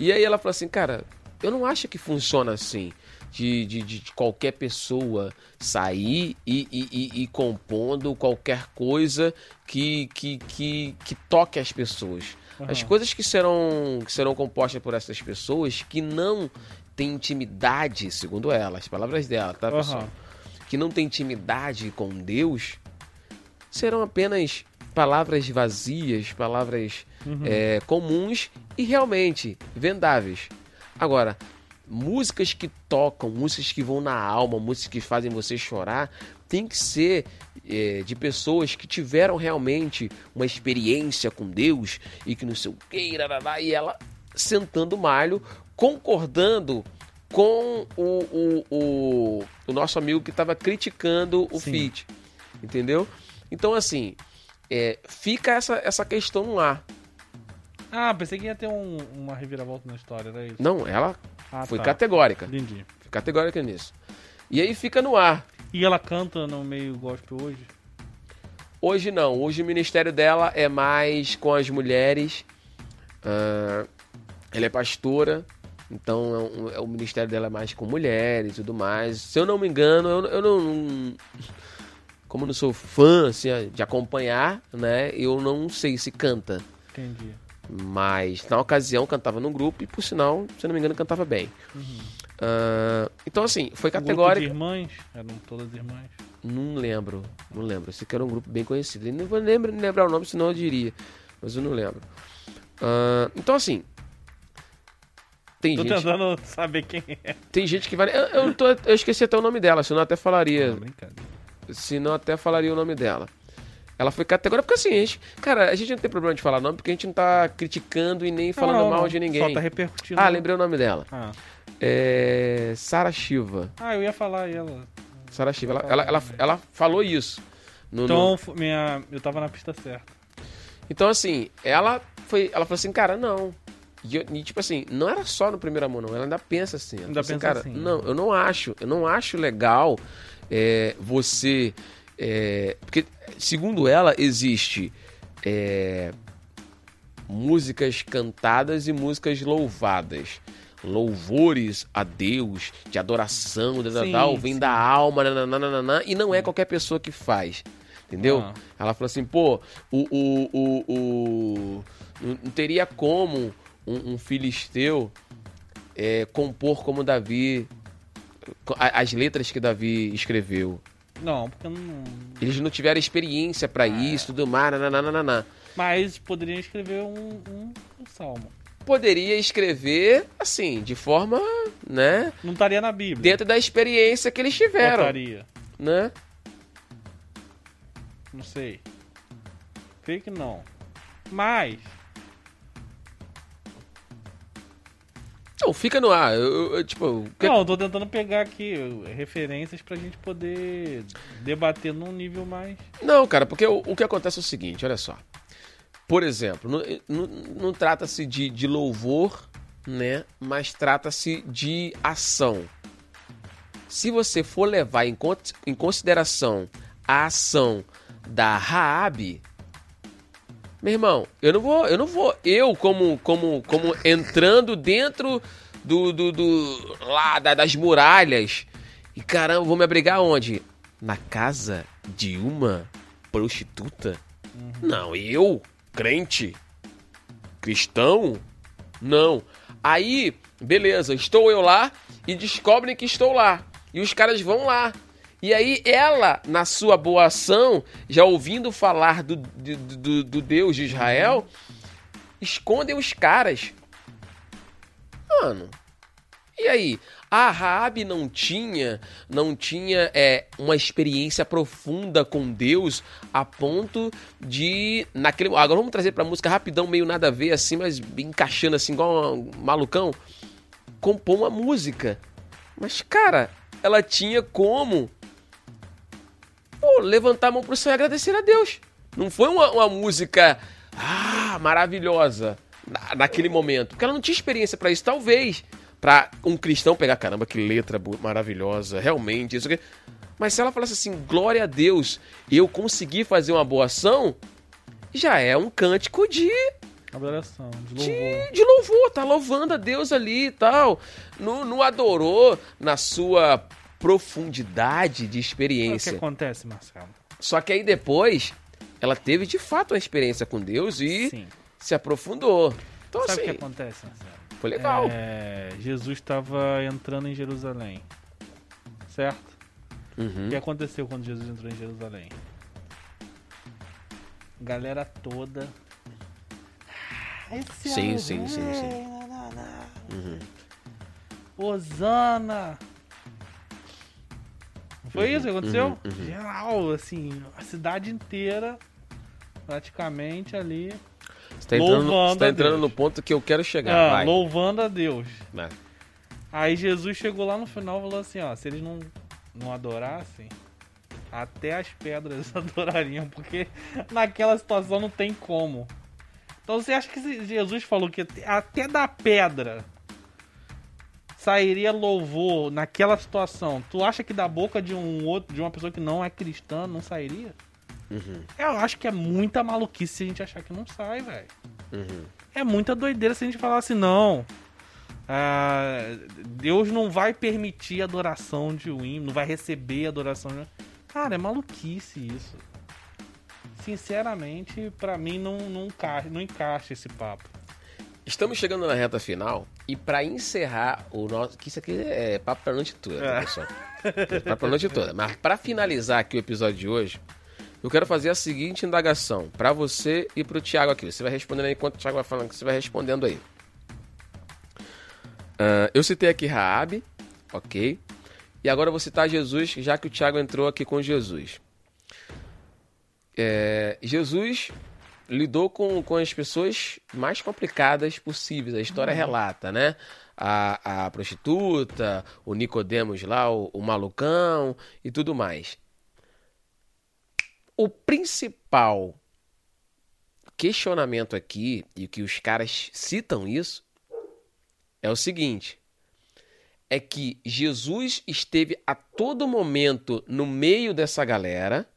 E aí ela falou assim, cara, eu não acho que funciona assim. De, de, de- de qualquer pessoa sair e, e, e- e compondo qualquer coisa que, que, que, que toque as pessoas. As coisas que serão, que serão compostas por essas pessoas que não têm intimidade, segundo ela, as palavras dela, tá, pessoal? Aham. Que não têm intimidade com Deus, serão apenas palavras vazias, palavras é, comuns e realmente vendáveis. Agora, músicas que tocam, músicas que vão na alma, músicas que fazem você chorar, tem que ser é, de pessoas que tiveram realmente uma experiência com Deus e que não sei o que, e ela sentando o malho, concordando com o, o, o, o nosso amigo que estava criticando o Sim. Entendeu? Então, assim, é, fica essa, essa questão ar. Ah, pensei que ia ter um- uma reviravolta na história, era isso. Não, ela Ah, foi tá. categórica. Entendi. Foi categórica nisso. E aí fica no ar. E ela canta no meio gospel hoje? Hoje não. Hoje o ministério dela é mais com as mulheres. Ah, ela é pastora. Então é um- é o ministério dela é mais com mulheres e tudo mais. Se eu não me engano, eu, eu não. como eu não sou fã assim, de acompanhar, né? Eu não sei se canta. Entendi. Mas na ocasião cantava num grupo e, por sinal, se eu não me engano, cantava bem. Ah, então, assim, foi Um grupo de categórico. irmãs, eram todas irmãs. Não lembro, não lembro. Esse que era um grupo bem conhecido. E não vou lembra- lembrar o nome, senão eu diria. Mas eu não lembro. Ah, então, assim. Tem Tô gente, tentando saber quem é. tem gente que vai. Eu, eu, tô- eu esqueci até o nome dela, senão eu até falaria. Não, senão eu até falaria o nome dela. Ela foi categórica porque assim, a gente, cara, a gente não tem problema de falar nome porque a gente não tá criticando e nem falando Não, mal de ninguém. Só tá repercutindo. Ah, lembrei o nome dela. Ah. É. Sara Shiva. Ah, eu ia falar ela. Sara Shiva. Ela, ela, ela, ela falou isso. no- no- Então, f- minha, eu tava na pista certa. Então, assim, ela foi. Ela falou assim, cara, não. E, eu- e, tipo assim, não era só no primeiro amor, não. Ela ainda pensa assim. Ela Ainda falou pensa cara, assim, Não, eu não acho. Eu não acho legal é, você. é, porque, segundo ela, existe é, músicas cantadas e músicas louvadas. Louvores a Deus, de adoração, Sim, tal, vem sim. da alma, nananana, e não é qualquer pessoa que faz. Entendeu? Ah. Ela falou assim, pô, o, o, o, o- não teria como um, um filisteu é, compor como Davi, as letras que Davi escreveu. Não, porque não. Eles não tiveram experiência pra isso, tudo mais, nananana. Mas poderia escrever um, um, um salmo. Poderia escrever, assim, de forma, né, Não estaria na Bíblia. dentro da experiência que eles tiveram, Botaria. né? Não sei. Creio que não. Mas. Não, fica no ar. Eu, eu- tipo, que- Não, eu tô tentando pegar aqui referências pra gente poder debater num nível mais. Não, cara, porque o, o que acontece é o seguinte, olha só. Por exemplo, não, não- não trata-se de, de louvor, né? Mas trata-se de ação. Se você for levar em, em consideração a ação da Raabe, meu irmão, eu não vou, eu não vou, eu como como como entrando dentro do, do, do lá da- das muralhas e caramba, vou me abrigar onde? Na casa de uma prostituta? Não, eu, crente, cristão, não. Aí, beleza, estou eu lá e descobrem que estou lá. E os caras vão lá. E aí ela, na sua boa ação, já ouvindo falar do, do, do- do Deus de Israel, escondem os caras. Mano, e aí? A Raabe não tinha, não tinha é, uma experiência profunda com Deus a ponto de naquele, agora vamos trazer pra música rapidão, meio nada a ver assim, mas encaixando assim igual um malucão, compor uma música. Mas cara, ela tinha como pô, levantar a mão pro céu e agradecer a Deus. Não foi uma, uma música ah, maravilhosa na- naquele momento, porque ela não tinha experiência pra isso, talvez pra um cristão pegar, caramba, que letra maravilhosa, realmente, isso aqui. Mas se ela falasse assim, glória a Deus, eu consegui fazer uma boa ação, já é um cântico de Adoração, de louvor. de, de louvor, tá louvando a Deus ali e tal. Não, não adorou na sua profundidade de Sabe o que experiência. acontece, Marcelo? Só que aí depois, ela teve de fato uma experiência com Deus e Sim. se aprofundou. Então, Sabe o que assim, acontece, Marcelo? Foi legal. É, Jesus estava entrando em Jerusalém. Certo? Uhum. O que aconteceu quando Jesus entrou em Jerusalém? Galera toda. "Ah, é Sim, sim, sim, sim. nananã. Uhum. Osana! Foi isso que aconteceu? uhum, uhum. Geral, assim, a cidade inteira, praticamente ali, Você tá entrando, você tá entrando no ponto que eu quero chegar. ah, vai. louvando a Deus. Vai. Aí Jesus chegou lá no final e falou assim, ó, se eles não, não adorassem, até as pedras adorariam, porque naquela situação não tem como. Então você acha que se Jesus falou que até- até da pedra sairia louvor naquela situação? Tu acha que da boca de um outro, de uma pessoa que não é cristã, não sairia? Uhum, Eu acho que é muita maluquice se a gente achar que não sai, velho. uhum. É muita doideira se a gente falar assim, não. ah, Deus não vai permitir a adoração de um hino, não vai receber a adoração de um Cara, é maluquice isso. Sinceramente, pra mim não, não, encaixa, não encaixa esse papo. Estamos chegando na reta final e pra encerrar o nosso. Que isso aqui é papo pra noite toda, tá, pessoal? É papo pra noite toda. Mas pra finalizar aqui o episódio de hoje, eu quero fazer a seguinte indagação pra você e pro Thiago aqui. Você vai respondendo aí enquanto o Thiago vai falando que você vai respondendo aí. Ah, eu citei aqui Raabe, ok? E agora eu vou citar Jesus, já que o Thiago entrou aqui com Jesus. É, Jesus lidou com, com as pessoas mais complicadas possíveis. A história relata, né? A, a prostituta, o Nicodemos lá, o, o malucão e tudo mais. O principal questionamento aqui, e que os caras citam isso, é o seguinte: é que Jesus esteve a todo momento no meio dessa galera,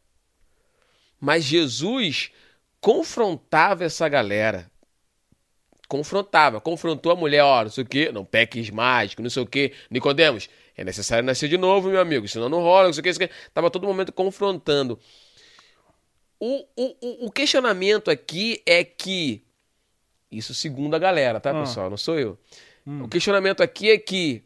mas Jesus confrontava essa galera. Confrontava, confrontou a mulher, ó, não sei o que, não peques que não sei o que, Nicodemos, é necessário nascer de novo, meu amigo, senão não rola, não sei o que, não sei o. Tava todo momento confrontando. O, o, o- o questionamento aqui é que, isso segundo a galera, tá, Ah. pessoal, não sou eu. O questionamento aqui é que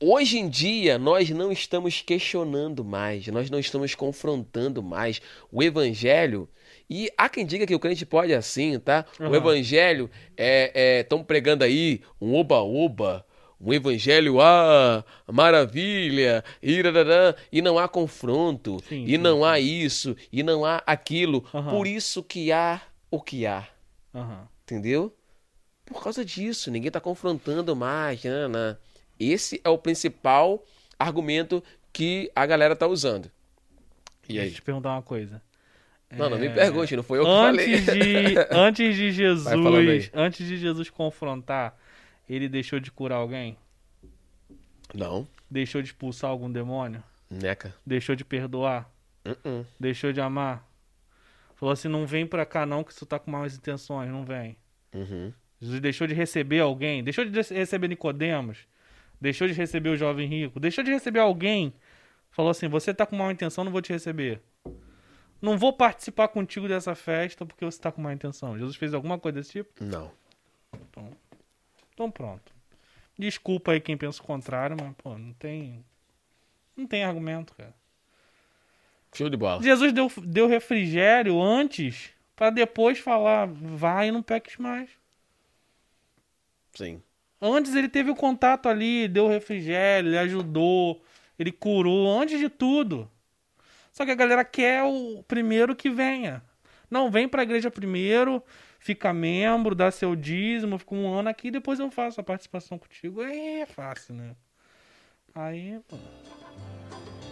hoje em dia nós não estamos questionando mais, nós não estamos confrontando mais o evangelho. E há quem diga que o crente pode assim, tá? O Aham. evangelho é estão pregando aí um oba-oba, um evangelho, ah, maravilha, e não há confronto, Sim, e sim, não há isso, e não há aquilo. Por isso que há o que há. Entendeu? Por causa disso, ninguém tá confrontando mais. Né, né. Esse é o principal argumento que a galera tá usando. E Deixa eu aí? te perguntar uma coisa. Não, não me É, pergunte, não foi eu que Antes falei. de, antes de aí. Jesus, antes de Jesus confrontar, ele deixou de curar alguém? Não, Deixou de expulsar algum demônio? neca. Deixou de perdoar? Uh-uh. Deixou de amar? Falou assim: não vem pra cá não, que tu tá com más intenções, não vem. Uhum. Jesus deixou de receber alguém? Deixou de receber Nicodemos? Deixou de receber o jovem rico? Deixou de receber alguém? Falou assim: você tá com má intenção, não vou te receber. Não vou participar contigo dessa festa porque você tá com má intenção. Jesus fez alguma coisa desse tipo? Não. Então pronto. Desculpa aí quem pensa o contrário, mas pô, não tem. Não tem argumento, cara. Show de bola. Jesus deu, deu refrigério antes pra depois falar, vai e não peques mais. Sim. Antes ele teve o contato ali, deu refrigério, ele ajudou, ele curou, antes de tudo. Só que a galera quer o primeiro que venha. Não, vem pra igreja primeiro, fica membro, dá seu dízimo, fica um ano aqui, depois eu faço a participação contigo. É fácil, né? Aí, pô.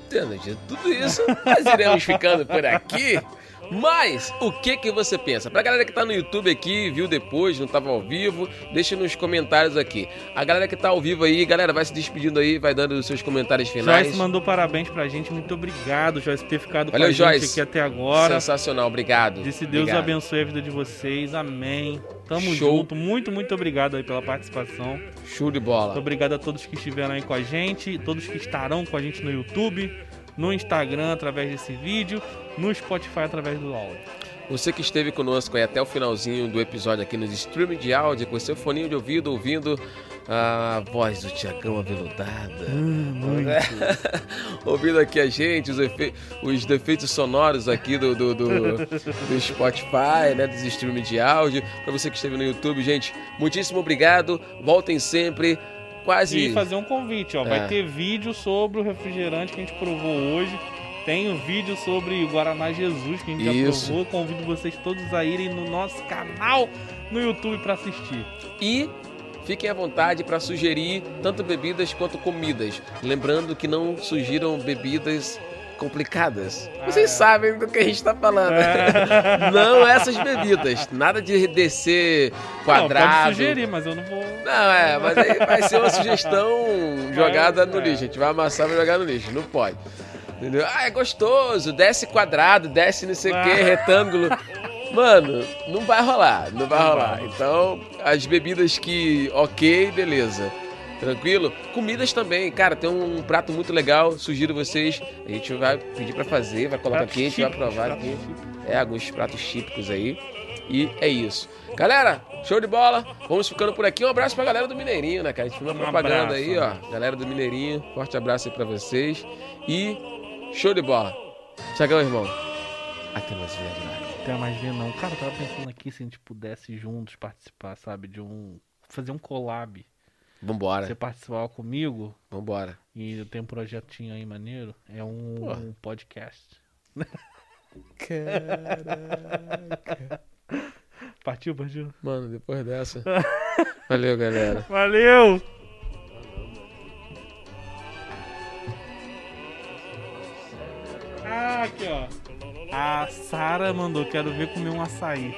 Tendo dito tudo isso, nós iremos ficando por aqui. Mas o que que você pensa? Pra galera que tá no YouTube aqui, viu depois, não tava ao vivo, deixa nos comentários aqui. A galera que tá ao vivo aí, galera, vai se despedindo aí, vai dando os seus comentários finais. Joyce mandou parabéns pra gente. Muito obrigado, Joyce, por ter ficado Valeu, com a gente Joyce. aqui até agora. Sensacional, obrigado. Disse Deus Obrigado. abençoe a vida de vocês. Amém. Tamo Show. junto. Muito, muito obrigado aí pela participação. Show de Muito bola. obrigado a todos que estiveram aí com a gente, todos que estarão com a gente no YouTube, no Instagram através desse vídeo, no Spotify através do áudio. Você que esteve conosco aí até o finalzinho do episódio aqui nos streaming de áudio, com seu foninho de ouvido, ouvindo a voz do Tiagão aveludada. ouvindo aqui a gente, os, efe- os defeitos sonoros aqui do, do, do, do Spotify, né, dos streaming de áudio. Para você que esteve no YouTube, gente, muitíssimo obrigado. Voltem sempre. Quase. E fazer um convite, ó. É. Vai ter vídeo sobre o refrigerante que a gente provou hoje. Tem o vídeo sobre o Guaraná Jesus que a gente Isso. já provou. Convido vocês todos a irem no nosso canal no YouTube pra assistir. E fiquem à vontade para sugerir tanto bebidas quanto comidas. Lembrando que não sugiram bebidas complicadas. Vocês é. sabem do que a gente está falando. não essas bebidas. Nada de descer Não, quadrado. pode sugerir, mas eu não vou. Não, é, mas aí vai ser uma sugestão jogada no é. lixo. A gente vai amassar e jogar no lixo. Não pode. Entendeu? Ah, é gostoso. Desce quadrado, desce não sei o que, Ah. retângulo. Mano, não vai rolar. Não vai rolar. Então, as bebidas que, ok, beleza. Tranquilo? Comidas também, cara, tem um prato muito legal, sugiro vocês. A gente vai pedir pra fazer, vai colocar Pratos aqui, a gente vai provar aqui. É, alguns pratos típicos aí. E é isso. Galera, show de bola. Vamos ficando por aqui. Um abraço pra galera do Mineirinho, né, cara? A gente fez uma Um propaganda abraço. aí, ó. Galera do Mineirinho, forte abraço aí pra vocês. E show de bola. Tiagão, irmão. Até mais ver Até mais ver não. Cara, eu tava pensando aqui se a gente pudesse juntos participar, sabe? De um. Fazer um collab. Vambora, Você participar comigo vambora. e eu tenho um projetinho aí maneiro. É um, um podcast. Partiu, partiu. Mano, depois dessa. Valeu, galera. Valeu! Ah, aqui ó. A Sara mandou, quero ver comer um açaí.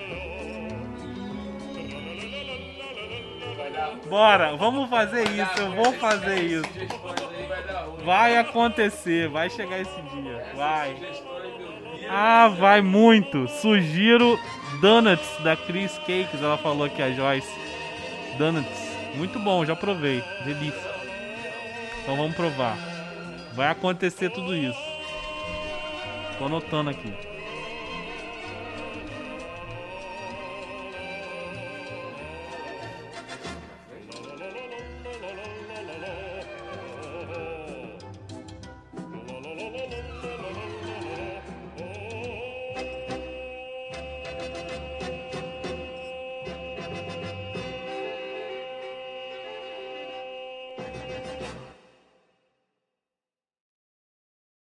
Bora, vamos fazer isso, eu vou fazer isso. Vai acontecer, vai chegar esse dia, vai. Ah, vai muito. Sugiro Donuts da Chris Cakes, ela falou aqui, a Joyce. Donuts, muito bom, já provei, delícia. Então vamos provar. Vai acontecer tudo isso. Tô anotando aqui.